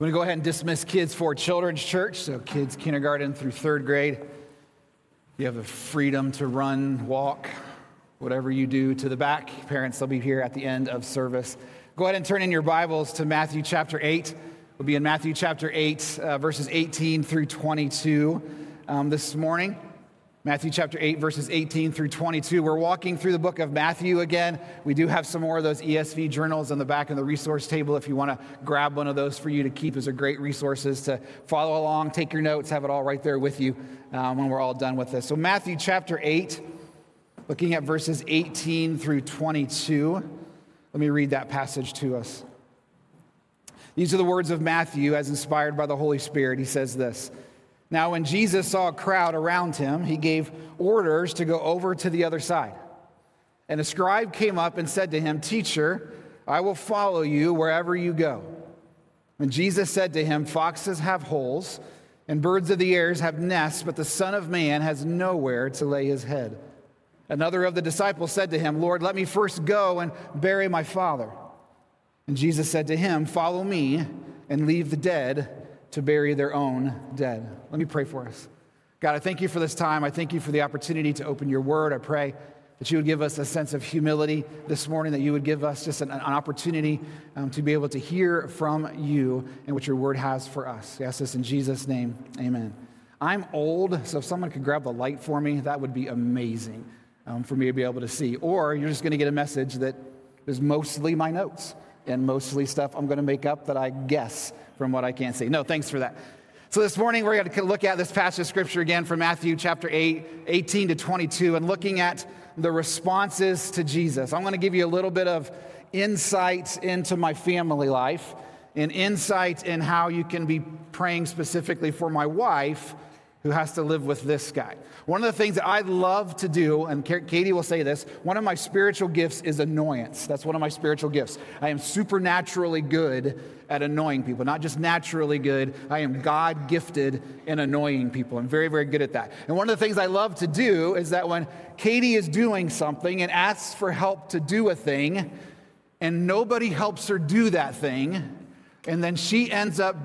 I'm going to go ahead and dismiss kids for Children's Church, so kids kindergarten through third grade. You have the freedom to run, walk, whatever you do to the back. Parents, they'll be here at the end of service. Go ahead and turn in your Bibles to Matthew chapter 8. We'll be in Matthew chapter 8, uh, verses 18 through 22 um, this morning. Matthew chapter 8, verses 18 through 22. We're walking through the book of Matthew again. We do have some more of those ESV journals on the back of the resource table. If you want to grab one of those for you to keep, those are great resources to follow along, take your notes, have it all right there with you um, when we're all done with this. So, Matthew chapter 8, looking at verses 18 through 22. Let me read that passage to us. These are the words of Matthew as inspired by the Holy Spirit. He says this. Now, when Jesus saw a crowd around him, he gave orders to go over to the other side. And a scribe came up and said to him, Teacher, I will follow you wherever you go. And Jesus said to him, Foxes have holes, and birds of the air have nests, but the Son of Man has nowhere to lay his head. Another of the disciples said to him, Lord, let me first go and bury my father. And Jesus said to him, Follow me and leave the dead to bury their own dead. Let me pray for us. God, I thank you for this time. I thank you for the opportunity to open your word. I pray that you would give us a sense of humility this morning, that you would give us just an, an opportunity um, to be able to hear from you and what your word has for us. We ask this in Jesus' name. Amen. I'm old, so if someone could grab the light for me, that would be amazing um, for me to be able to see. Or you're just going to get a message that is mostly my notes and mostly stuff I'm going to make up that I guess from what I can't see. No, thanks for that. So this morning we're going to look at this passage of scripture again from Matthew chapter 8, 18 to 22, and looking at the responses to Jesus. I'm going to give you a little bit of insight into my family life and insight in how you can be praying specifically for my wife who has to live with this guy. One of the things that I love to do, and Katie will say this, one of my spiritual gifts is annoyance. That's one of my spiritual gifts. I am supernaturally good at annoying people, not just naturally good. I am God gifted in annoying people. I'm very, very good at that. And one of the things I love to do is that when Katie is doing something and asks for help to do a thing, and nobody helps her do that thing, and then she ends up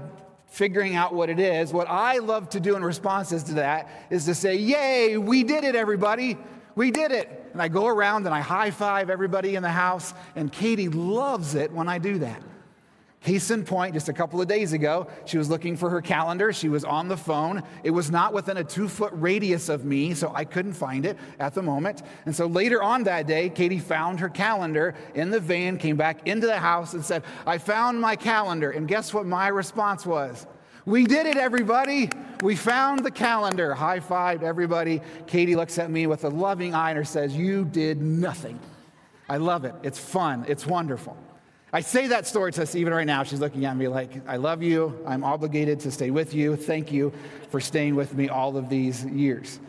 figuring out what it is. What I love to do in responses to that is to say, Yay, we did it, everybody. We did it. And I go around and I high five everybody in the house, and Katie loves it when I do that. Case in point, just a couple of days ago, she was looking for her calendar. She was on the phone. It was not within a two foot radius of me, so I couldn't find it at the moment. And so later on that day, Katie found her calendar in the van, came back into the house, and said, I found my calendar. And guess what my response was? We did it, everybody. We found the calendar. High five, everybody. Katie looks at me with a loving eye and says, You did nothing. I love it. It's fun. It's wonderful. I say that story to us even right now. She's looking at me like, I love you. I'm obligated to stay with you. Thank you for staying with me all of these years.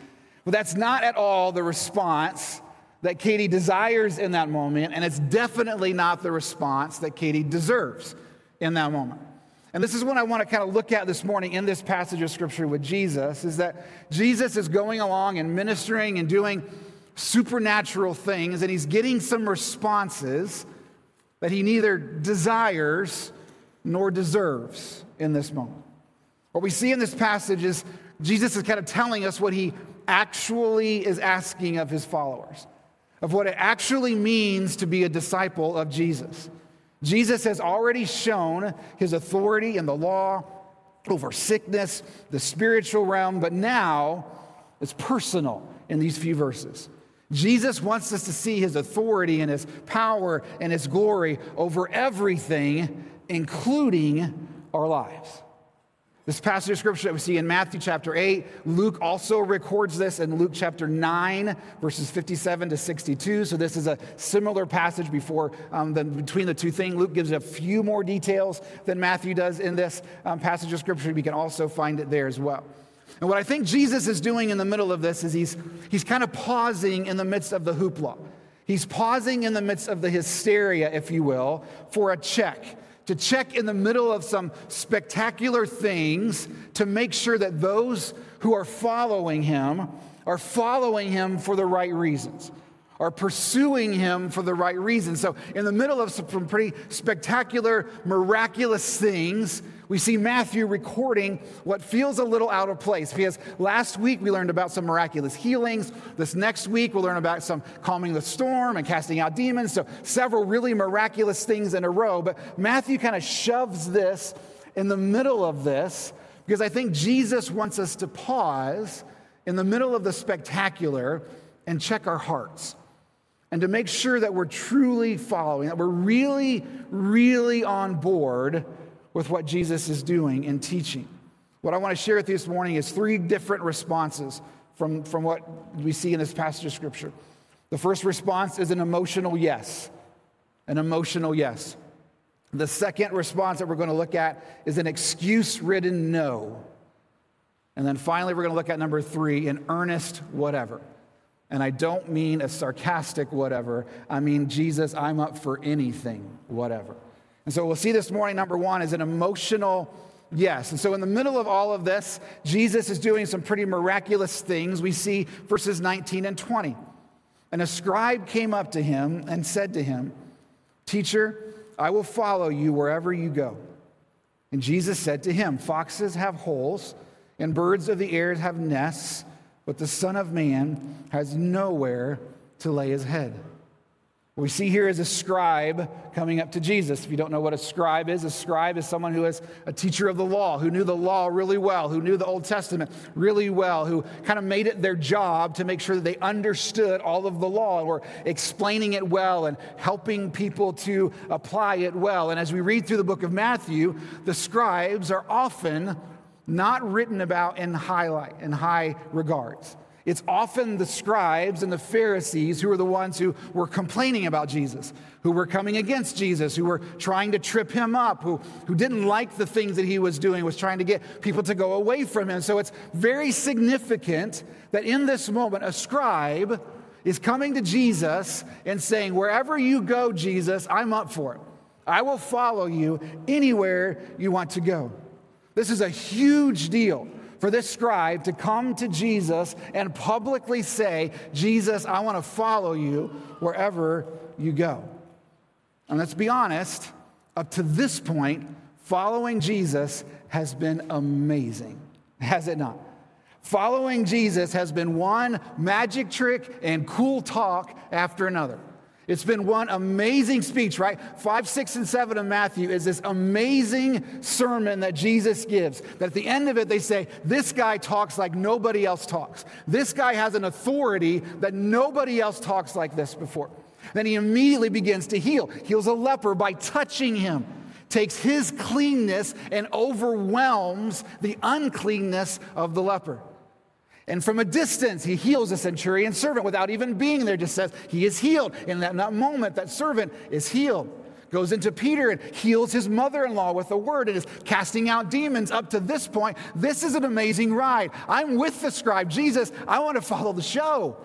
But that's not at all the response that Katie desires in that moment, and it's definitely not the response that Katie deserves in that moment. And this is what I want to kind of look at this morning in this passage of scripture with Jesus is that Jesus is going along and ministering and doing supernatural things, and he's getting some responses that he neither desires nor deserves in this moment. What we see in this passage is Jesus is kind of telling us what he actually is asking of his followers, of what it actually means to be a disciple of Jesus. Jesus has already shown his authority in the law over sickness, the spiritual realm, but now it's personal in these few verses. Jesus wants us to see his authority and his power and his glory over everything, including our lives. This passage of scripture that we see in Matthew chapter 8, Luke also records this in Luke chapter 9, verses 57 to 62. So this is a similar passage before um, the, between the two things. Luke gives a few more details than Matthew does in this um, passage of scripture. We can also find it there as well. And what I think Jesus is doing in the middle of this is he's, he's kind of pausing in the midst of the hoopla. He's pausing in the midst of the hysteria, if you will, for a check, to check in the middle of some spectacular things to make sure that those who are following him are following him for the right reasons, are pursuing him for the right reasons. So, in the middle of some pretty spectacular, miraculous things, We see Matthew recording what feels a little out of place because last week we learned about some miraculous healings. This next week we'll learn about some calming the storm and casting out demons. So, several really miraculous things in a row. But Matthew kind of shoves this in the middle of this because I think Jesus wants us to pause in the middle of the spectacular and check our hearts and to make sure that we're truly following, that we're really, really on board with what Jesus is doing and teaching. What I want to share with you this morning is three different responses from, from what we see in this passage of Scripture. The first response is an emotional yes. An emotional yes. The second response that we're going to look at is an excuse ridden no. And then finally, we're going to look at number three, an earnest whatever. And I don't mean a sarcastic whatever. I mean, Jesus, I'm up for anything, whatever. And so we'll see this morning, number one, is an emotional yes. And so in the middle of all of this, Jesus is doing some pretty miraculous things. We see verses 19 and 20. And a scribe came up to him and said to him, Teacher, I will follow you wherever you go. And Jesus said to him, Foxes have holes, and birds of the air have nests, but the Son of Man has nowhere to lay his head. What we see here is a scribe coming up to Jesus. If you don't know what a scribe is, a scribe is someone who is a teacher of the law, who knew the law really well, who knew the Old Testament really well, who kind of made it their job to make sure that they understood all of the law and were explaining it well and helping people to apply it well. And as we read through the book of Matthew, the scribes are often not written about in highlight in high regards. It's often the scribes and the Pharisees who are the ones who were complaining about Jesus, who were coming against Jesus, who were trying to trip him up, who, who didn't like the things that he was doing, was trying to get people to go away from him. So it's very significant that in this moment, a scribe is coming to Jesus and saying, Wherever you go, Jesus, I'm up for it. I will follow you anywhere you want to go. This is a huge deal for this scribe to come to Jesus and publicly say, Jesus, I want to follow you wherever you go. And let's be honest, up to this point, following Jesus has been amazing, has it not? Following Jesus has been one magic trick and cool talk after another. It's been one amazing speech, right? Five, six, and seven of Matthew is this amazing sermon that Jesus gives. That at the end of it, they say, This guy talks like nobody else talks. This guy has an authority that nobody else talks like this before. Then he immediately begins to heal, heals a leper by touching him, takes his cleanness and overwhelms the uncleanness of the leper. And from a distance, he heals a centurion servant without even being there, just says he is healed. In that, that moment, that servant is healed. Goes into Peter and heals his mother in law with a word and is casting out demons. Up to this point, this is an amazing ride. I'm with the scribe. Jesus, I want to follow the show.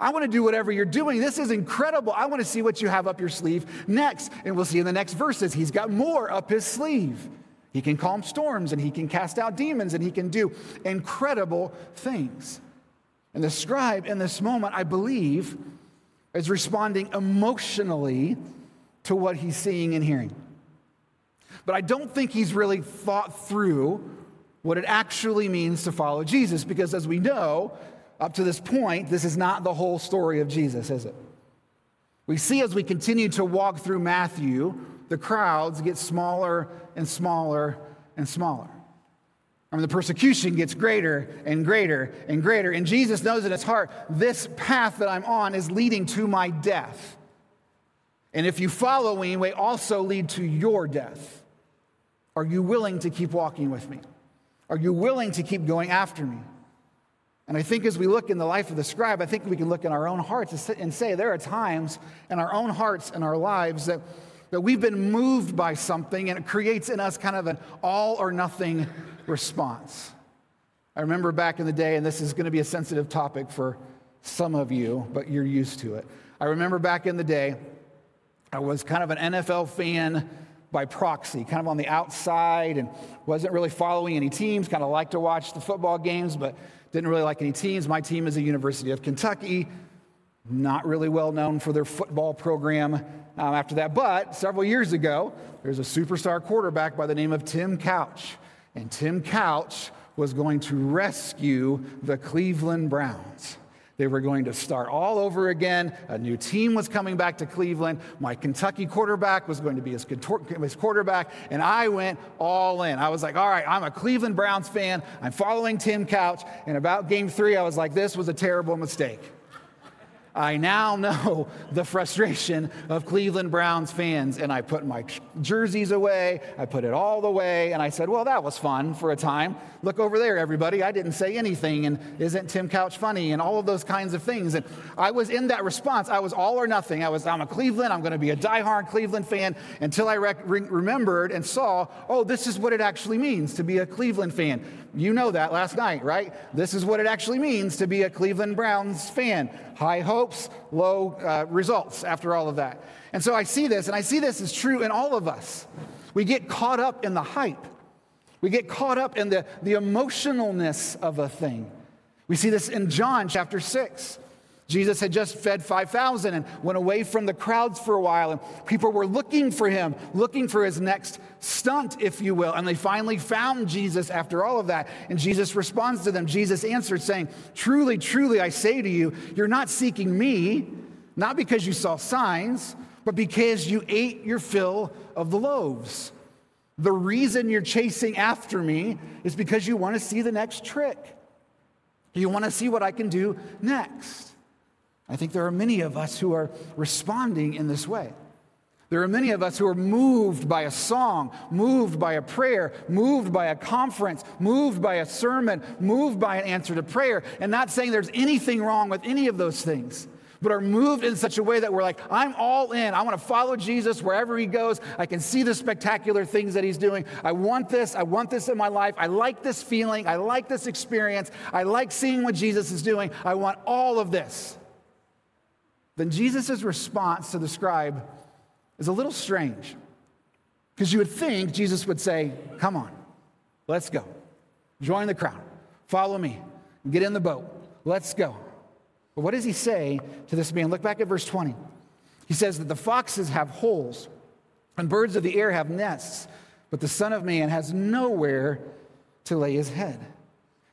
I want to do whatever you're doing. This is incredible. I want to see what you have up your sleeve next. And we'll see in the next verses, he's got more up his sleeve. He can calm storms and he can cast out demons and he can do incredible things. And the scribe in this moment, I believe, is responding emotionally to what he's seeing and hearing. But I don't think he's really thought through what it actually means to follow Jesus because, as we know, up to this point, this is not the whole story of Jesus, is it? We see as we continue to walk through Matthew the crowds get smaller and smaller and smaller. I mean, the persecution gets greater and greater and greater. And Jesus knows in his heart, this path that I'm on is leading to my death. And if you follow me, it may also lead to your death. Are you willing to keep walking with me? Are you willing to keep going after me? And I think as we look in the life of the scribe, I think we can look in our own hearts and say there are times in our own hearts and our lives that that we've been moved by something and it creates in us kind of an all or nothing response. I remember back in the day, and this is going to be a sensitive topic for some of you, but you're used to it. I remember back in the day, I was kind of an NFL fan by proxy, kind of on the outside and wasn't really following any teams, kind of liked to watch the football games, but didn't really like any teams. My team is the University of Kentucky, not really well known for their football program um, after that. But several years ago, there's a superstar quarterback by the name of Tim Couch. And Tim Couch was going to rescue the Cleveland Browns. They were going to start all over again. A new team was coming back to Cleveland. My Kentucky quarterback was going to be his, his quarterback, and I went all in. I was like, all right, I'm a Cleveland Browns fan. I'm following Tim Couch. And about game three, I was like, this was a terrible mistake. I now know the frustration of Cleveland Browns fans. And I put my jerseys away, I put it all the way, and I said, Well, that was fun for a time. Look over there, everybody. I didn't say anything, and isn't Tim Couch funny, and all of those kinds of things. And I was in that response. I was all or nothing. I was, I'm a Cleveland, I'm going to be a diehard Cleveland fan until I re- remembered and saw, oh, this is what it actually means to be a Cleveland fan. You know that last night, right? This is what it actually means to be a Cleveland Browns fan. High hopes, low uh, results after all of that. And so I see this, and I see this is true in all of us. We get caught up in the hype, we get caught up in the, the emotionalness of a thing. We see this in John chapter 6. Jesus had just fed 5,000 and went away from the crowds for a while, and people were looking for him, looking for his next stunt, if you will. And they finally found Jesus after all of that. And Jesus responds to them. Jesus answered, saying, Truly, truly, I say to you, you're not seeking me, not because you saw signs, but because you ate your fill of the loaves. The reason you're chasing after me is because you want to see the next trick. You want to see what I can do next. I think there are many of us who are responding in this way. There are many of us who are moved by a song, moved by a prayer, moved by a conference, moved by a sermon, moved by an answer to prayer, and not saying there's anything wrong with any of those things, but are moved in such a way that we're like, I'm all in. I want to follow Jesus wherever he goes. I can see the spectacular things that he's doing. I want this. I want this in my life. I like this feeling. I like this experience. I like seeing what Jesus is doing. I want all of this then Jesus' response to the scribe is a little strange. Because you would think Jesus would say, Come on, let's go. Join the crowd. Follow me. Get in the boat. Let's go. But what does he say to this man? Look back at verse 20. He says that the foxes have holes and birds of the air have nests, but the Son of Man has nowhere to lay his head.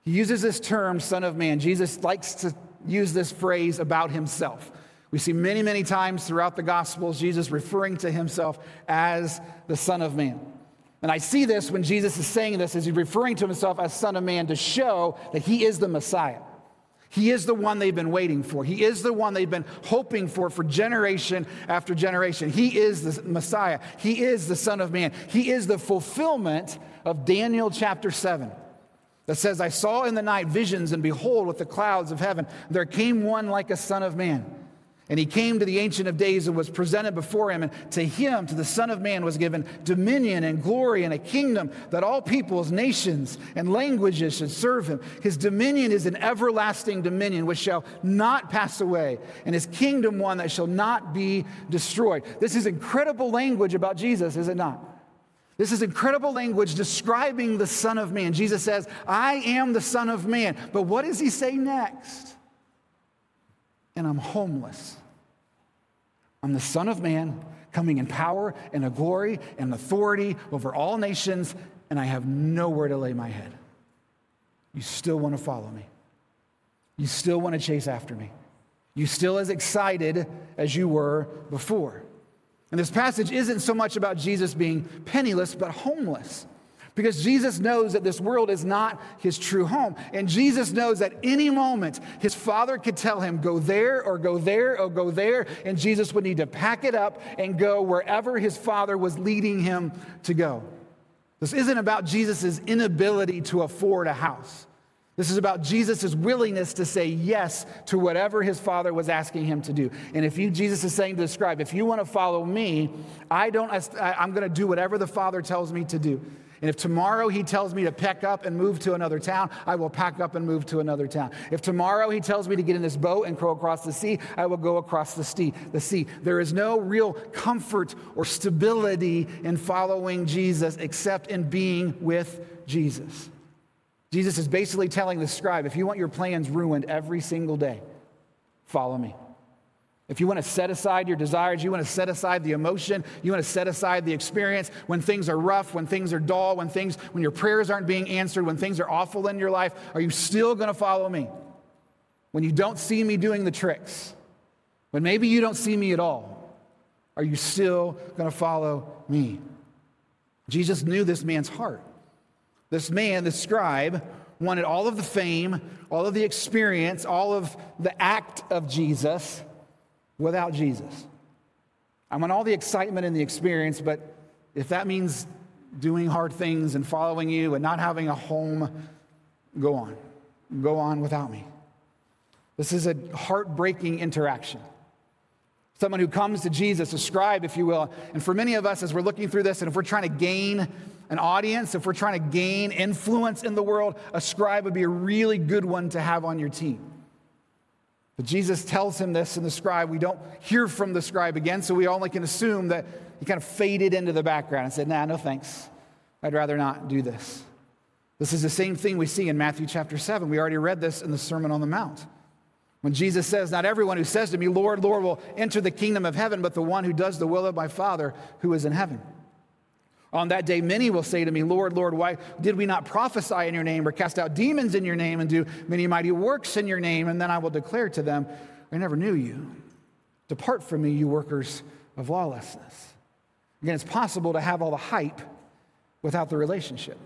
He uses this term, Son of Man. Jesus likes to use this phrase about himself. We see many, many times throughout the Gospels Jesus referring to himself as the Son of Man. And I see this when Jesus is saying this, as he's referring to himself as Son of Man to show that he is the Messiah. He is the one they've been waiting for. He is the one they've been hoping for for generation after generation. He is the Messiah. He is the Son of Man. He is the fulfillment of Daniel chapter 7 that says, I saw in the night visions, and behold, with the clouds of heaven, there came one like a Son of Man. And he came to the Ancient of Days and was presented before him. And to him, to the Son of Man, was given dominion and glory and a kingdom that all peoples, nations, and languages should serve him. His dominion is an everlasting dominion which shall not pass away, and his kingdom one that shall not be destroyed. This is incredible language about Jesus, is it not? This is incredible language describing the Son of Man. Jesus says, I am the Son of Man. But what does he say next? And I'm homeless. I'm the Son of Man coming in power and a glory and authority over all nations, and I have nowhere to lay my head. You still want to follow me. You still want to chase after me. You still as excited as you were before. And this passage isn't so much about Jesus being penniless, but homeless. Because Jesus knows that this world is not his true home. And Jesus knows that any moment his father could tell him, go there or go there or go there. And Jesus would need to pack it up and go wherever his father was leading him to go. This isn't about Jesus' inability to afford a house. This is about Jesus' willingness to say yes to whatever his father was asking him to do. And if you, Jesus is saying to the scribe, if you want to follow me, I don't, I'm going to do whatever the father tells me to do. And if tomorrow he tells me to pack up and move to another town, I will pack up and move to another town. If tomorrow he tells me to get in this boat and go across the sea, I will go across the sea. The sea. There is no real comfort or stability in following Jesus except in being with Jesus. Jesus is basically telling the scribe, if you want your plans ruined every single day, follow me. If you want to set aside your desires, you want to set aside the emotion, you want to set aside the experience when things are rough, when things are dull, when things when your prayers aren't being answered, when things are awful in your life, are you still going to follow me? When you don't see me doing the tricks, when maybe you don't see me at all, are you still going to follow me? Jesus knew this man's heart. This man, the scribe, wanted all of the fame, all of the experience, all of the act of Jesus without Jesus. I want all the excitement and the experience, but if that means doing hard things and following you and not having a home, go on. Go on without me. This is a heartbreaking interaction. Someone who comes to Jesus, a scribe, if you will. And for many of us, as we're looking through this, and if we're trying to gain an audience, if we're trying to gain influence in the world, a scribe would be a really good one to have on your team. But Jesus tells him this in the scribe. We don't hear from the scribe again, so we only can assume that he kind of faded into the background and said, Nah, no thanks. I'd rather not do this. This is the same thing we see in Matthew chapter 7. We already read this in the Sermon on the Mount. When Jesus says, Not everyone who says to me, Lord, Lord, will enter the kingdom of heaven, but the one who does the will of my Father who is in heaven. On that day, many will say to me, Lord, Lord, why did we not prophesy in your name or cast out demons in your name and do many mighty works in your name? And then I will declare to them, I never knew you. Depart from me, you workers of lawlessness. Again, it's possible to have all the hype without the relationship.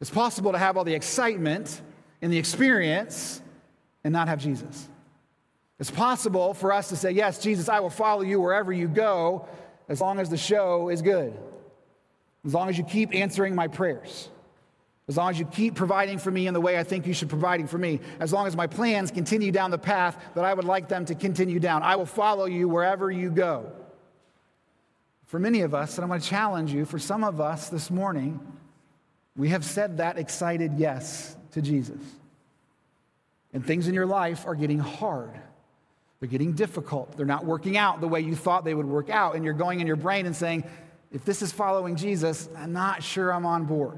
It's possible to have all the excitement and the experience and not have Jesus. It's possible for us to say, Yes, Jesus, I will follow you wherever you go as long as the show is good. As long as you keep answering my prayers. As long as you keep providing for me in the way I think you should providing for me. As long as my plans continue down the path that I would like them to continue down. I will follow you wherever you go. For many of us, and I'm going to challenge you, for some of us this morning, we have said that excited yes to Jesus. And things in your life are getting hard. They're getting difficult. They're not working out the way you thought they would work out. And you're going in your brain and saying, if this is following Jesus, I'm not sure I'm on board.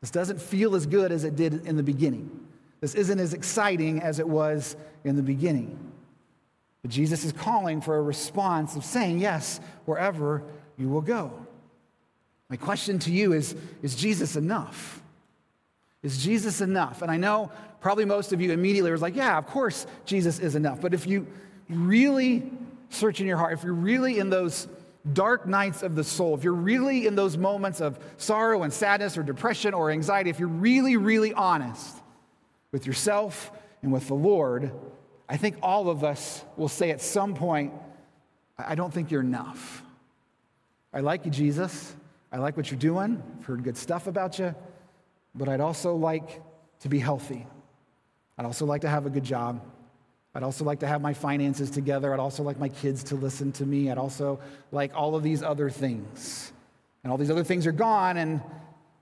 This doesn't feel as good as it did in the beginning. This isn't as exciting as it was in the beginning. But Jesus is calling for a response of saying, Yes, wherever you will go. My question to you is Is Jesus enough? Is Jesus enough? And I know probably most of you immediately was like, Yeah, of course Jesus is enough. But if you really search in your heart, if you're really in those dark nights of the soul, if you're really in those moments of sorrow and sadness or depression or anxiety, if you're really, really honest with yourself and with the Lord, I think all of us will say at some point, I don't think you're enough. I like you, Jesus. I like what you're doing. I've heard good stuff about you. But I'd also like to be healthy. I'd also like to have a good job. I'd also like to have my finances together. I'd also like my kids to listen to me. I'd also like all of these other things. And all these other things are gone, and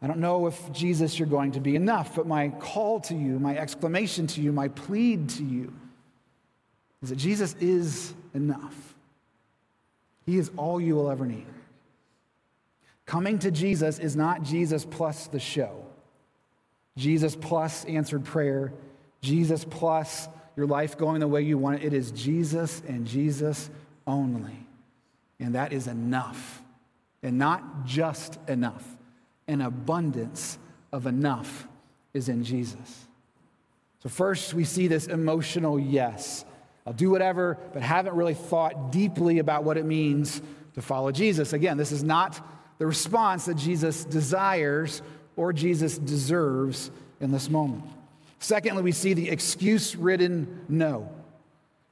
I don't know if Jesus, you're going to be enough. But my call to you, my exclamation to you, my plead to you is that Jesus is enough. He is all you will ever need. Coming to Jesus is not Jesus plus the show, Jesus plus answered prayer, Jesus plus your life going the way you want it. It is Jesus and Jesus only. And that is enough. And not just enough. An abundance of enough is in Jesus. So, first, we see this emotional yes. I'll do whatever, but haven't really thought deeply about what it means to follow Jesus. Again, this is not the response that Jesus desires or Jesus deserves in this moment. Secondly, we see the excuse ridden no.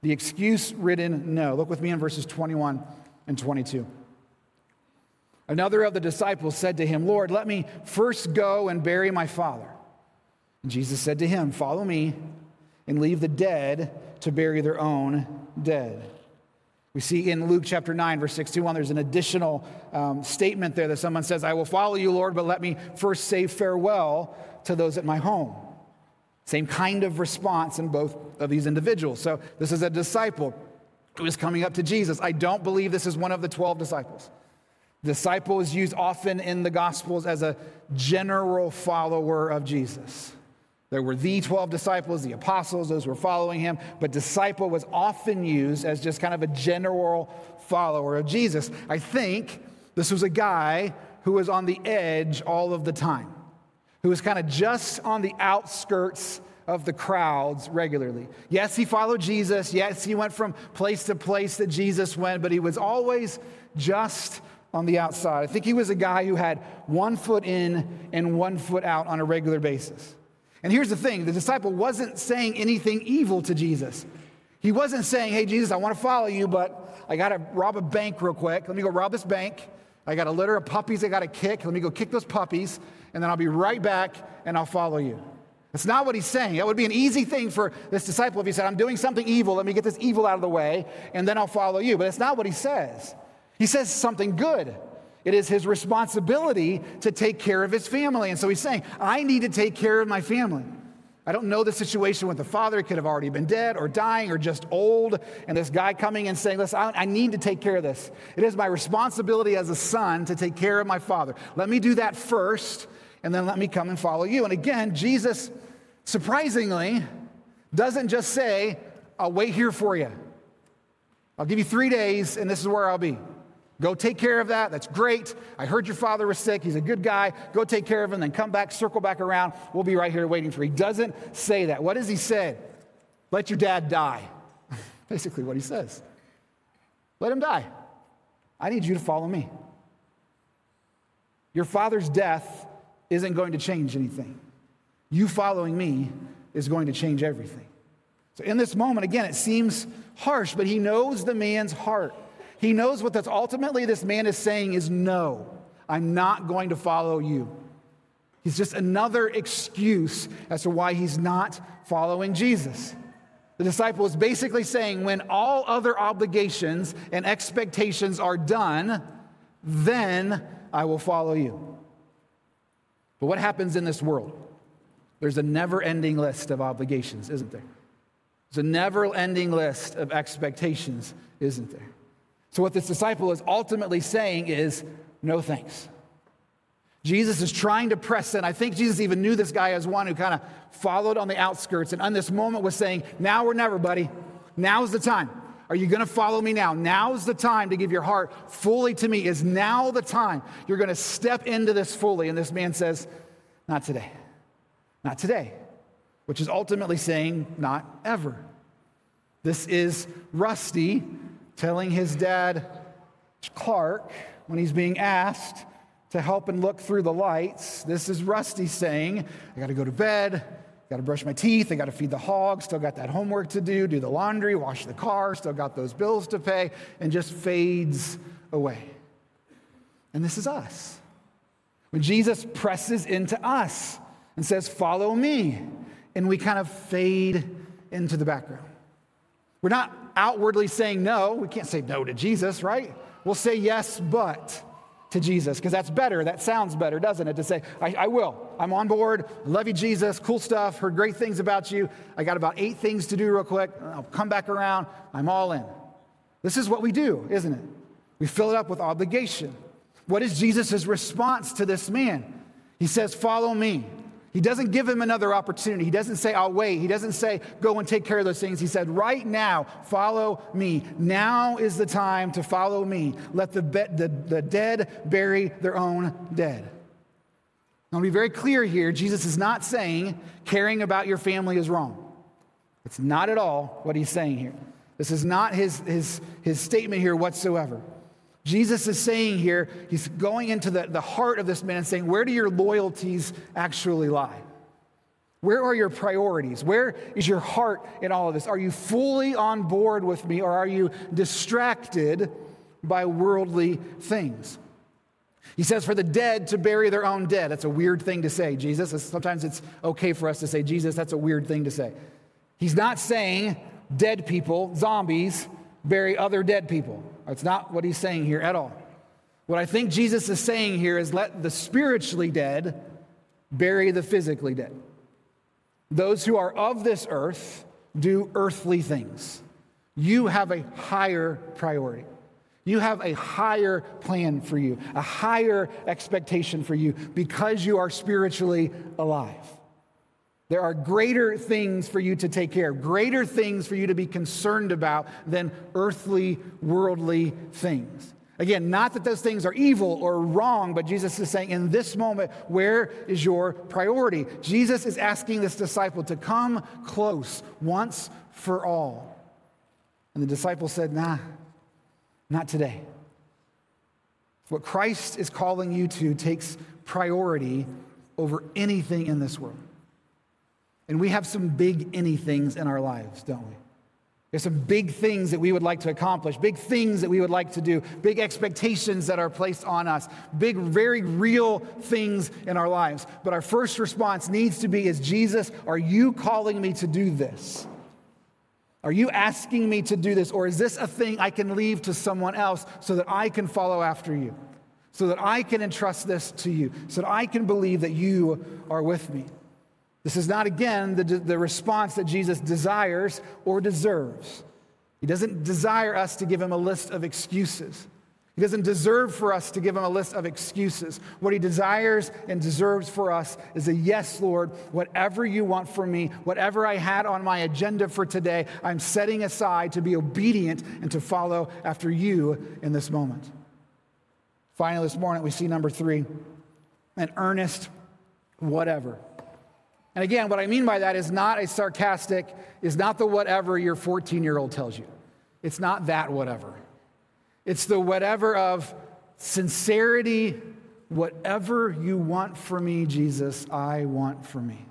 The excuse ridden no. Look with me in verses 21 and 22. Another of the disciples said to him, Lord, let me first go and bury my father. And Jesus said to him, Follow me and leave the dead to bury their own dead. We see in Luke chapter 9, verse 61, there's an additional um, statement there that someone says, I will follow you, Lord, but let me first say farewell to those at my home. Same kind of response in both of these individuals. So this is a disciple who is coming up to Jesus. I don't believe this is one of the 12 disciples. Disciple is used often in the Gospels as a general follower of Jesus. There were the 12 disciples, the apostles, those who were following him, but disciple was often used as just kind of a general follower of Jesus. I think this was a guy who was on the edge all of the time, who was kind of just on the outskirts of the crowds regularly. Yes, he followed Jesus. Yes, he went from place to place that Jesus went, but he was always just on the outside. I think he was a guy who had one foot in and one foot out on a regular basis. And here's the thing the disciple wasn't saying anything evil to Jesus. He wasn't saying, Hey, Jesus, I want to follow you, but I got to rob a bank real quick. Let me go rob this bank. I got a litter of puppies I got to kick. Let me go kick those puppies, and then I'll be right back and I'll follow you. That's not what he's saying. That would be an easy thing for this disciple if he said, I'm doing something evil. Let me get this evil out of the way, and then I'll follow you. But it's not what he says. He says something good. It is his responsibility to take care of his family. And so he's saying, I need to take care of my family. I don't know the situation with the father. He could have already been dead or dying or just old. And this guy coming and saying, Listen, I need to take care of this. It is my responsibility as a son to take care of my father. Let me do that first, and then let me come and follow you. And again, Jesus, surprisingly, doesn't just say, I'll wait here for you. I'll give you three days, and this is where I'll be. Go take care of that. That's great. I heard your father was sick. He's a good guy. Go take care of him, then come back, circle back around. We'll be right here waiting for you. He doesn't say that. What does he say? Let your dad die. Basically, what he says. Let him die. I need you to follow me. Your father's death isn't going to change anything. You following me is going to change everything. So, in this moment, again, it seems harsh, but he knows the man's heart. He knows what that's ultimately this man is saying is no, I'm not going to follow you. He's just another excuse as to why he's not following Jesus. The disciple is basically saying, when all other obligations and expectations are done, then I will follow you. But what happens in this world? There's a never ending list of obligations, isn't there? There's a never ending list of expectations, isn't there? So, what this disciple is ultimately saying is, no thanks. Jesus is trying to press in. I think Jesus even knew this guy as one who kind of followed on the outskirts and on this moment was saying, Now or never, buddy. Now's the time. Are you going to follow me now? Now's the time to give your heart fully to me. Is now the time you're going to step into this fully? And this man says, Not today. Not today. Which is ultimately saying, Not ever. This is Rusty telling his dad, Clark, when he's being asked to help and look through the lights, this is Rusty saying, I got to go to bed, got to brush my teeth, I got to feed the hog, still got that homework to do, do the laundry, wash the car, still got those bills to pay, and just fades away. And this is us. When Jesus presses into us and says, Follow me, and we kind of fade into the background. We're not outwardly saying no. We can't say no to Jesus, right? We'll say yes, but to Jesus, because that's better. That sounds better, doesn't it? To say, I, I, will. I'm on board. Love you, Jesus. Cool stuff. Heard great things about you. I got about eight things to do real quick. I'll come back around. I'm all in. This is what we do, isn't it? We fill it up with obligation. What is Jesus' response to this man? He says, Follow me. He doesn't give him another opportunity. He doesn't say, I'll wait. He doesn't say, go and take care of those things. He said, right now, follow me. Now is the time to follow me. Let the, be- the, the dead bury their own dead. Want to be very clear here. Jesus is not saying caring about your family is wrong. It's not at all what he's saying here. This is not his, his, his statement here whatsoever. Jesus is saying here, he's going into the, the heart of this man and saying, Where do your loyalties actually lie? Where are your priorities? Where is your heart in all of this? Are you fully on board with me or are you distracted by worldly things? He says, for the dead to bury their own dead. That's a weird thing to say, Jesus. Sometimes it's okay for us to say, Jesus, that's a weird thing to say. He's not saying dead people, zombies, bury other dead people. That's not what he's saying here at all. What I think Jesus is saying here is let the spiritually dead bury the physically dead. Those who are of this earth do earthly things. You have a higher priority. You have a higher plan for you, a higher expectation for you because you are spiritually alive. There are greater things for you to take care of, greater things for you to be concerned about than earthly, worldly things. Again, not that those things are evil or wrong, but Jesus is saying, in this moment, where is your priority? Jesus is asking this disciple to come close once for all. And the disciple said, Nah, not today. What Christ is calling you to takes priority over anything in this world. And we have some big anythings in our lives, don't we? There's some big things that we would like to accomplish, big things that we would like to do, big expectations that are placed on us, big, very real things in our lives. But our first response needs to be is Jesus, are you calling me to do this? Are you asking me to do this? Or is this a thing I can leave to someone else so that I can follow after you? So that I can entrust this to you? So that I can believe that you are with me? This is not, again, the, the response that Jesus desires or deserves. He doesn't desire us to give him a list of excuses. He doesn't deserve for us to give him a list of excuses. What he desires and deserves for us is a yes, Lord, whatever you want from me, whatever I had on my agenda for today, I'm setting aside to be obedient and to follow after you in this moment. Finally, this morning, we see number three an earnest whatever. And again, what I mean by that is not a sarcastic, is not the whatever your 14 year old tells you. It's not that whatever. It's the whatever of sincerity, whatever you want for me, Jesus, I want for me.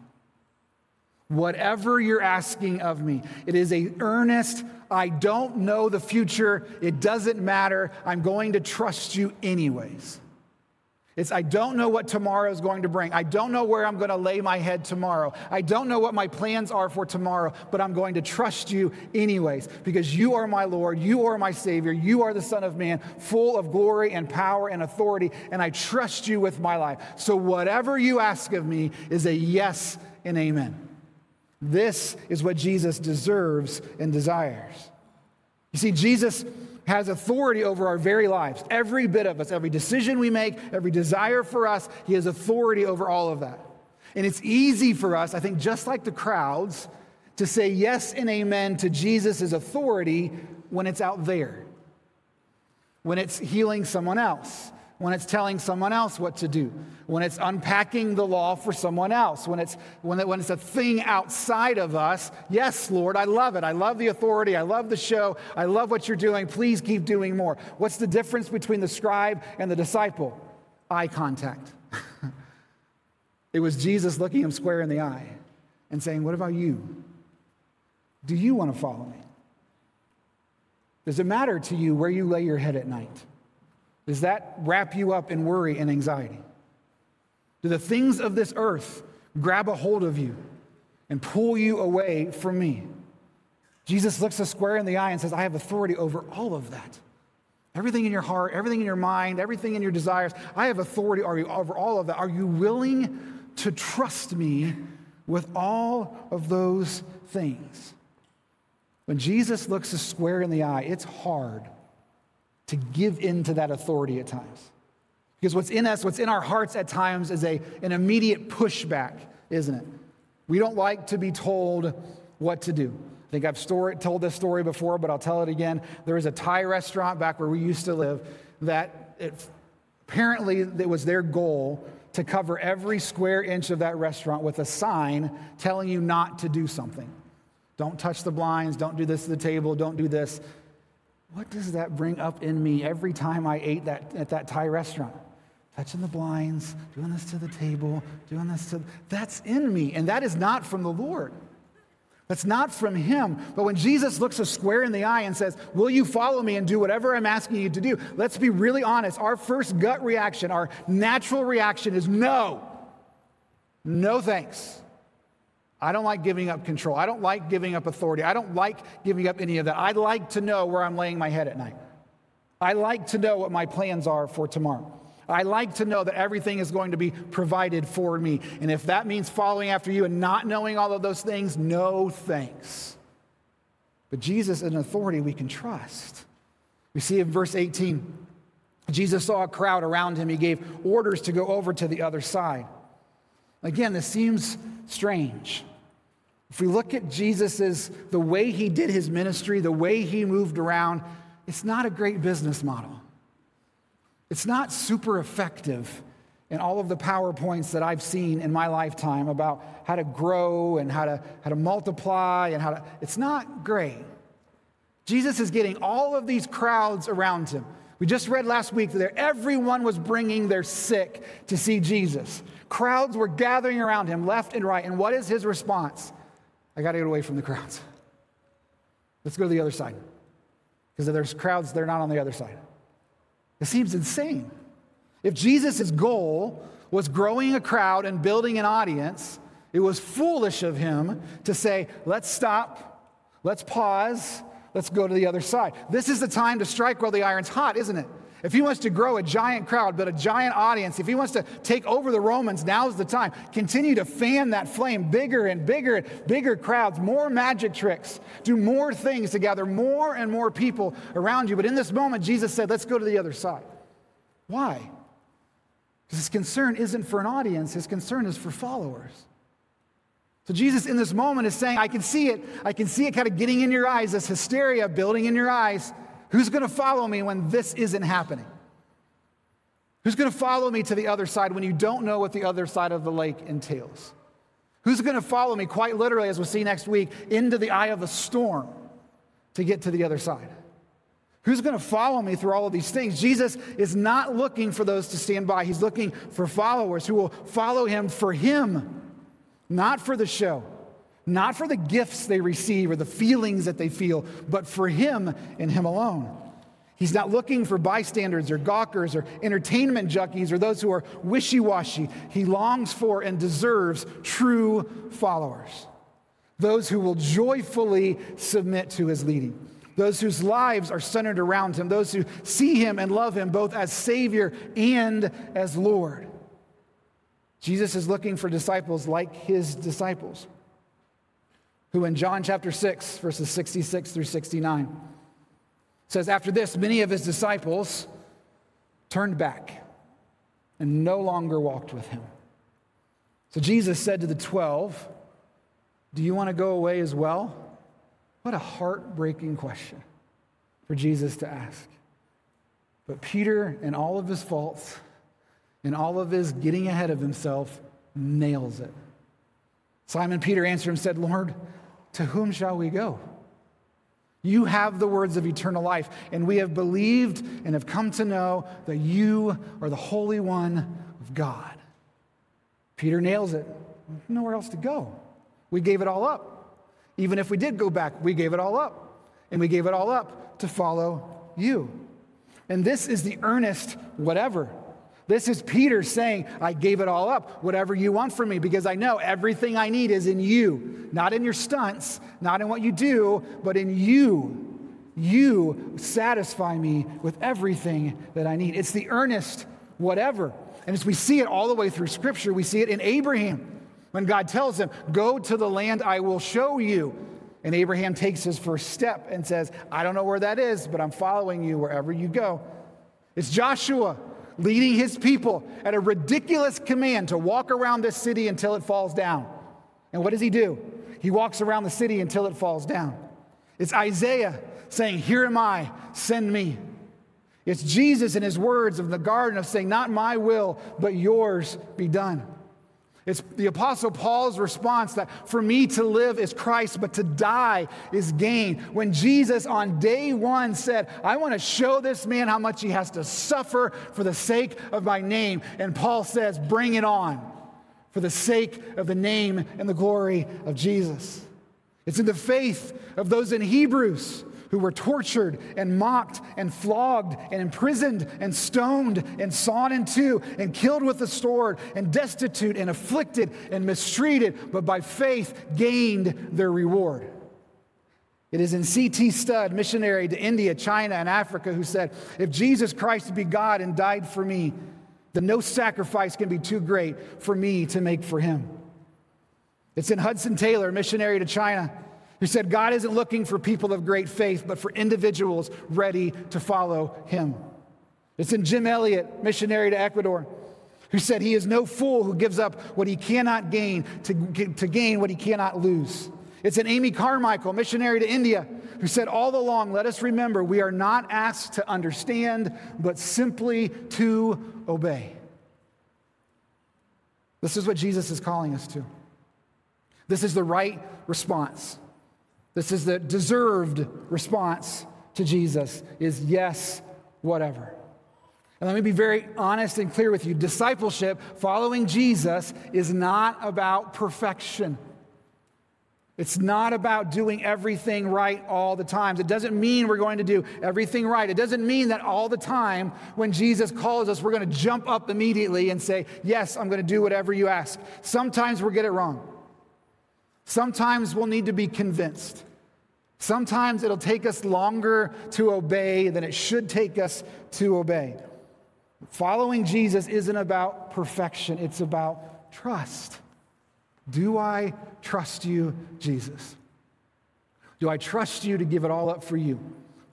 Whatever you're asking of me, it is a earnest, I don't know the future, it doesn't matter, I'm going to trust you anyways. It's, I don't know what tomorrow is going to bring. I don't know where I'm going to lay my head tomorrow. I don't know what my plans are for tomorrow, but I'm going to trust you anyways because you are my Lord. You are my Savior. You are the Son of Man, full of glory and power and authority, and I trust you with my life. So whatever you ask of me is a yes and amen. This is what Jesus deserves and desires. You see, Jesus has authority over our very lives. Every bit of us, every decision we make, every desire for us, He has authority over all of that. And it's easy for us, I think, just like the crowds, to say yes and amen to Jesus' authority when it's out there, when it's healing someone else, when it's telling someone else what to do, when it's unpacking the law for someone else, when it's, when, it, when it's a thing outside of us. Yes, Lord, I love it. I love the authority. I love the show. I love what you're doing. Please keep doing more. What's the difference between the scribe and the disciple? Eye contact. it was Jesus looking him square in the eye and saying, What about you? Do you want to follow me? Does it matter to you where you lay your head at night? Does that wrap you up in worry and anxiety? Do the things of this earth grab a hold of you and pull you away from me? Jesus looks us square in the eye and says, I have authority over all of that. Everything in your heart, everything in your mind, everything in your desires, I have authority over all of that. Are you willing to trust me with all of those things? When Jesus looks us square in the eye, it's hard to give in to that authority at times. Because what's in us, what's in our hearts at times is a, an immediate pushback, isn't it? We don't like to be told what to do. I think I've story, told this story before, but I'll tell it again. There was a Thai restaurant back where we used to live that it, apparently it was their goal to cover every square inch of that restaurant with a sign telling you not to do something. Don't touch the blinds, don't do this to the table, don't do this. What does that bring up in me every time I ate that at that Thai restaurant? Touching the blinds, doing this to the table, doing this to that's in me, and that is not from the Lord. That's not from him. But when Jesus looks us square in the eye and says, Will you follow me and do whatever I'm asking you to do? Let's be really honest. Our first gut reaction, our natural reaction is no. No thanks. I don't like giving up control. I don't like giving up authority. I don't like giving up any of that. I like to know where I'm laying my head at night. I like to know what my plans are for tomorrow. I like to know that everything is going to be provided for me. And if that means following after you and not knowing all of those things, no thanks. But Jesus is an authority we can trust. We see in verse 18, Jesus saw a crowd around him. He gave orders to go over to the other side. Again, this seems strange. If we look at Jesus' the way he did his ministry, the way he moved around, it's not a great business model. It's not super effective in all of the PowerPoints that I've seen in my lifetime about how to grow and how to, how to multiply and how to, it's not great. Jesus is getting all of these crowds around him. We just read last week that everyone was bringing their sick to see Jesus. Crowds were gathering around him left and right. And what is his response? I got to get away from the crowds. Let's go to the other side. Because if there's crowds, they're not on the other side. It seems insane. If Jesus' goal was growing a crowd and building an audience, it was foolish of him to say, let's stop, let's pause, let's go to the other side. This is the time to strike while the iron's hot, isn't it? If he wants to grow a giant crowd, but a giant audience, if he wants to take over the Romans, now's the time. Continue to fan that flame bigger and bigger and bigger crowds, more magic tricks, do more things to gather more and more people around you. But in this moment, Jesus said, let's go to the other side. Why? Because his concern isn't for an audience, his concern is for followers. So Jesus in this moment is saying, I can see it. I can see it kind of getting in your eyes, this hysteria building in your eyes. Who's going to follow me when this isn't happening? Who's going to follow me to the other side when you don't know what the other side of the lake entails? Who's going to follow me, quite literally, as we'll see next week, into the eye of the storm to get to the other side? Who's going to follow me through all of these things? Jesus is not looking for those to stand by. He's looking for followers who will follow him for him, not for the show, not for the gifts they receive or the feelings that they feel, but for Him and Him alone. He's not looking for bystanders or gawkers or entertainment junkies or those who are wishy washy. He longs for and deserves true followers, those who will joyfully submit to His leading, those whose lives are centered around Him, those who see Him and love Him both as Savior and as Lord. Jesus is looking for disciples like His disciples who in John chapter 6, verses 66 through 69, says, After this, many of his disciples turned back and no longer walked with him. So Jesus said to the 12, Do you want to go away as well? What a heartbreaking question for Jesus to ask. But Peter, and all of his faults, and all of his getting ahead of himself, nails it. Simon Peter answered him and said, Lord, to whom shall we go? You have the words of eternal life, and we have believed and have come to know that you are the Holy One of God. Peter nails it. Nowhere else to go. We gave it all up. Even if we did go back, we gave it all up. And we gave it all up to follow you. And this is the earnest whatever this is Peter saying, I gave it all up, whatever you want from me, because I know everything I need is in you, not in your stunts, not in what you do, but in you. You satisfy me with everything that I need. It's the earnest whatever. And as we see it all the way through Scripture, we see it in Abraham when God tells him, Go to the land I will show you. And Abraham takes his first step and says, I don't know where that is, but I'm following you wherever you go. It's Joshua leading his people at a ridiculous command to walk around this city until it falls down. And what does he do? He walks around the city until it falls down. It's Isaiah saying, Here am I, send me. It's Jesus in his words of the garden of saying, Not my will, but yours be done. It's the Apostle Paul's response that for me to live is Christ, but to die is gain. When Jesus on day one said, I want to show this man how much he has to suffer for the sake of my name. And Paul says, Bring it on for the sake of the name and the glory of Jesus. It's in the faith of those in Hebrews who were tortured and mocked and flogged and imprisoned and stoned and sawn in two and killed with the sword and destitute and afflicted and mistreated, but by faith gained their reward. It is in C.T. Studd, missionary to India, China, and Africa, who said, If Jesus Christ be God and died for me, then no sacrifice can be too great for me to make for him. It's in Hudson Taylor, missionary to China, who said, God isn't looking for people of great faith, but for individuals ready to follow him. It's in Jim Elliot, missionary to Ecuador, who said, He is no fool who gives up what he cannot gain to, to gain what he cannot lose. It's in Amy Carmichael, missionary to India, who said, All along, let us remember we are not asked to understand, but simply to obey. This is what Jesus is calling us to. This is the right response. This is the deserved response to Jesus is yes, whatever. And let me be very honest and clear with you. Discipleship, following Jesus, is not about perfection. It's not about doing everything right all the time. It doesn't mean we're going to do everything right. It doesn't mean that all the time when Jesus calls us, we're going to jump up immediately and say, Yes, I'm going to do whatever you ask. Sometimes we'll get it wrong. Sometimes we'll need to be convinced. Sometimes it'll take us longer to obey than it should take us to obey. Following Jesus isn't about perfection, it's about trust. Do I trust you, Jesus? Do I trust you to give it all up for you?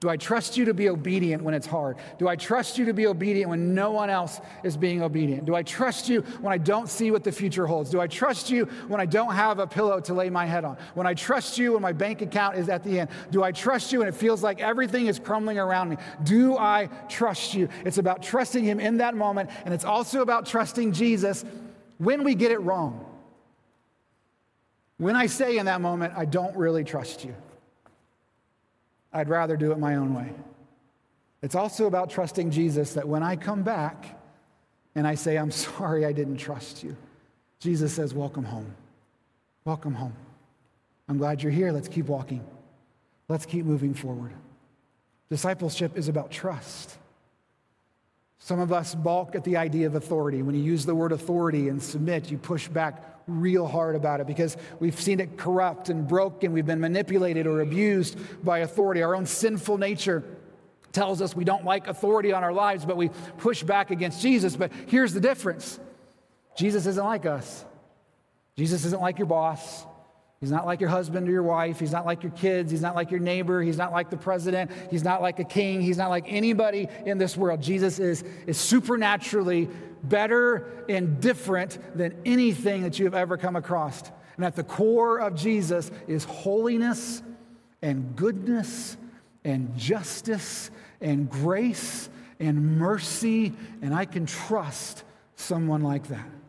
Do I trust you to be obedient when it's hard? Do I trust you to be obedient when no one else is being obedient? Do I trust you when I don't see what the future holds? Do I trust you when I don't have a pillow to lay my head on? When I trust you when my bank account is at the end? Do I trust you when it feels like everything is crumbling around me? Do I trust you? It's about trusting Him in that moment, and it's also about trusting Jesus when we get it wrong. When I say in that moment, I don't really trust you. I'd rather do it my own way. It's also about trusting Jesus that when I come back and I say, I'm sorry I didn't trust you, Jesus says, Welcome home. Welcome home. I'm glad you're here. Let's keep walking. Let's keep moving forward. Discipleship is about trust. Some of us balk at the idea of authority. When you use the word authority and submit, you push back real hard about it because we've seen it corrupt and broken. We've been manipulated or abused by authority. Our own sinful nature tells us we don't like authority on our lives, but we push back against Jesus. But here's the difference Jesus isn't like us. Jesus isn't like your boss. He's not like your husband or your wife. He's not like your kids. He's not like your neighbor. He's not like the president. He's not like a king. He's not like anybody in this world. Jesus is, is supernaturally better and different than anything that you have ever come across. And at the core of Jesus is holiness and goodness and justice and grace and mercy. And I can trust someone like that.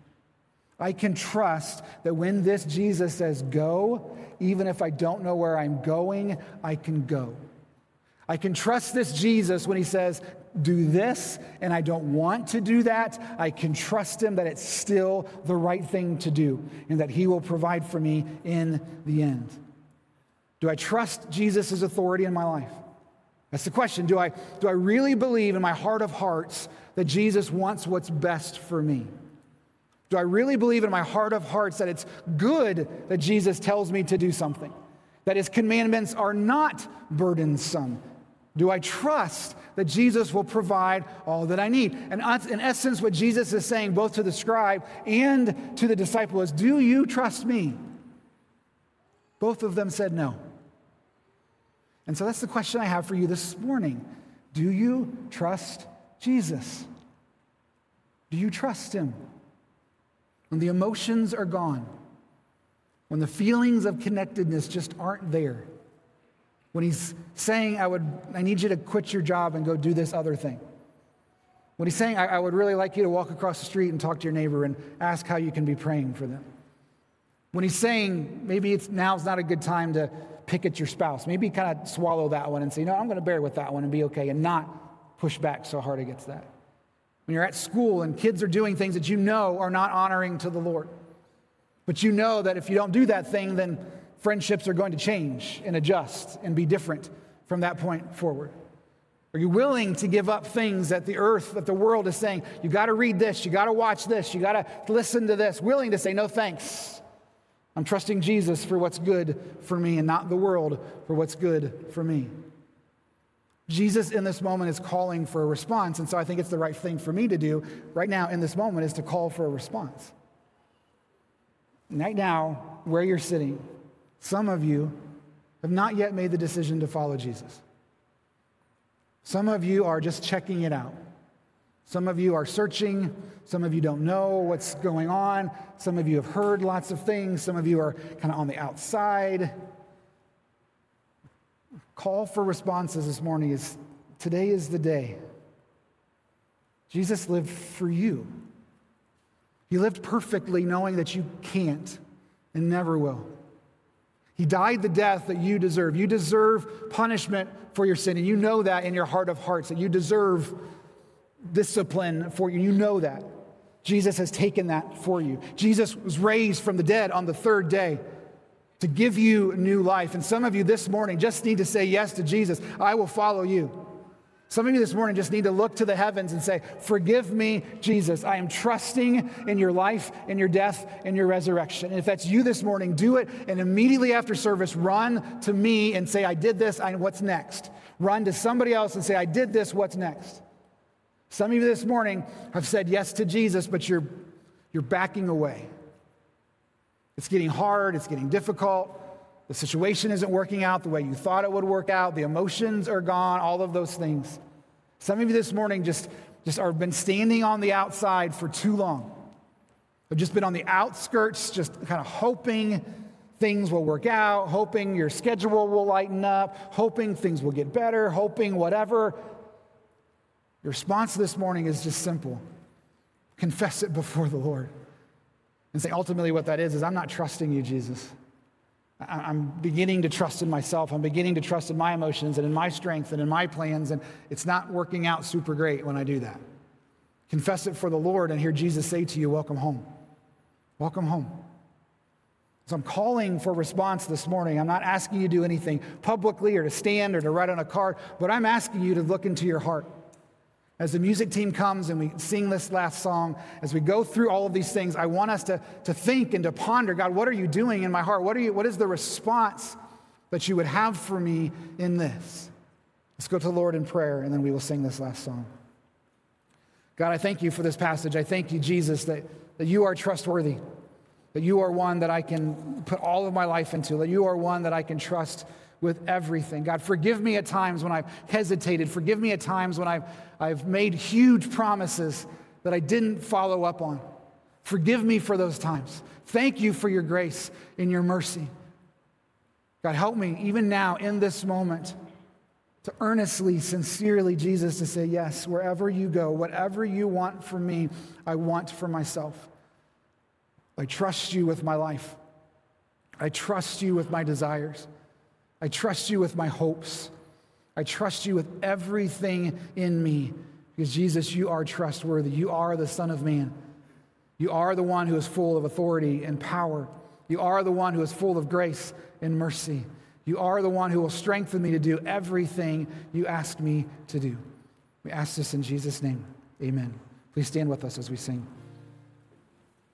I can trust that when this Jesus says go, even if I don't know where I'm going, I can go. I can trust this Jesus when he says, do this, and I don't want to do that. I can trust him that it's still the right thing to do and that he will provide for me in the end. Do I trust Jesus' authority in my life? That's the question. Do I, do I really believe in my heart of hearts that Jesus wants what's best for me? Do I really believe in my heart of hearts that it's good that Jesus tells me to do something? That his commandments are not burdensome? Do I trust that Jesus will provide all that I need? And in essence, what Jesus is saying both to the scribe and to the disciple is Do you trust me? Both of them said no. And so that's the question I have for you this morning. Do you trust Jesus? Do you trust him? When the emotions are gone, when the feelings of connectedness just aren't there, when he's saying, I, would, I need you to quit your job and go do this other thing. When he's saying, I, I would really like you to walk across the street and talk to your neighbor and ask how you can be praying for them. When he's saying, maybe it's, now's not a good time to pick at your spouse, maybe kind of swallow that one and say, no, I'm going to bear with that one and be okay and not push back so hard against that when you're at school and kids are doing things that you know are not honoring to the Lord. But you know that if you don't do that thing, then friendships are going to change and adjust and be different from that point forward. Are you willing to give up things that the earth, that the world is saying, you got to read this, you got to watch this, you got to listen to this? Willing to say, no thanks. I'm trusting Jesus for what's good for me and not the world for what's good for me. Jesus in this moment is calling for a response. And so I think it's the right thing for me to do right now in this moment is to call for a response. Right now, where you're sitting, some of you have not yet made the decision to follow Jesus. Some of you are just checking it out. Some of you are searching. Some of you don't know what's going on. Some of you have heard lots of things. Some of you are kind of on the outside. Call for responses this morning is today is the day. Jesus lived for you. He lived perfectly knowing that you can't and never will. He died the death that you deserve. You deserve punishment for your sin, and you know that in your heart of hearts, that you deserve discipline for you. You know that. Jesus has taken that for you. Jesus was raised from the dead on the third day to give you new life. And some of you this morning just need to say yes to Jesus. I will follow you. Some of you this morning just need to look to the heavens and say, Forgive me, Jesus. I am trusting in your life, in your death, in your resurrection. And if that's you this morning, do it. And immediately after service, run to me and say, I did this. I, what's next? Run to somebody else and say, I did this. What's next? Some of you this morning have said yes to Jesus, but you're, you're backing away. It's getting hard, it's getting difficult. The situation isn't working out the way you thought it would work out. The emotions are gone, all of those things. Some of you this morning just, just are been standing on the outside for too long. Have just been on the outskirts, just kind of hoping things will work out, hoping your schedule will lighten up, hoping things will get better, hoping whatever. Your response this morning is just simple confess it before the Lord. And say, ultimately, what that is, is I'm not trusting you, Jesus. I'm beginning to trust in myself. I'm beginning to trust in my emotions and in my strength and in my plans, and it's not working out super great when I do that. Confess it for the Lord and hear Jesus say to you, Welcome home. Welcome home. So I'm calling for response this morning. I'm not asking you to do anything publicly or to stand or to write on a card, but I'm asking you to look into your heart. As the music team comes and we sing this last song, as we go through all of these things, I want us to, to think and to ponder God, what are you doing in my heart? What, are you, what is the response that you would have for me in this? Let's go to the Lord in prayer and then we will sing this last song. God, I thank you for this passage. I thank you, Jesus, that, that you are trustworthy, that you are one that I can put all of my life into, that you are one that I can trust with everything. God, forgive me at times when I've hesitated. Forgive me at times when I've, I've made huge promises that I didn't follow up on. Forgive me for those times. Thank you for your grace and your mercy. God, help me even now in this moment to earnestly, sincerely, Jesus, to say, Yes, wherever you go, whatever you want for me, I want for myself. I trust you with my life. I trust you with my desires. I trust you with my hopes. I trust you with everything in me because, Jesus, you are trustworthy. You are the Son of Man. You are the one who is full of authority and power. You are the one who is full of grace and mercy. You are the one who will strengthen me to do everything you ask me to do. We ask this in Jesus' name. Amen. Please stand with us as we sing.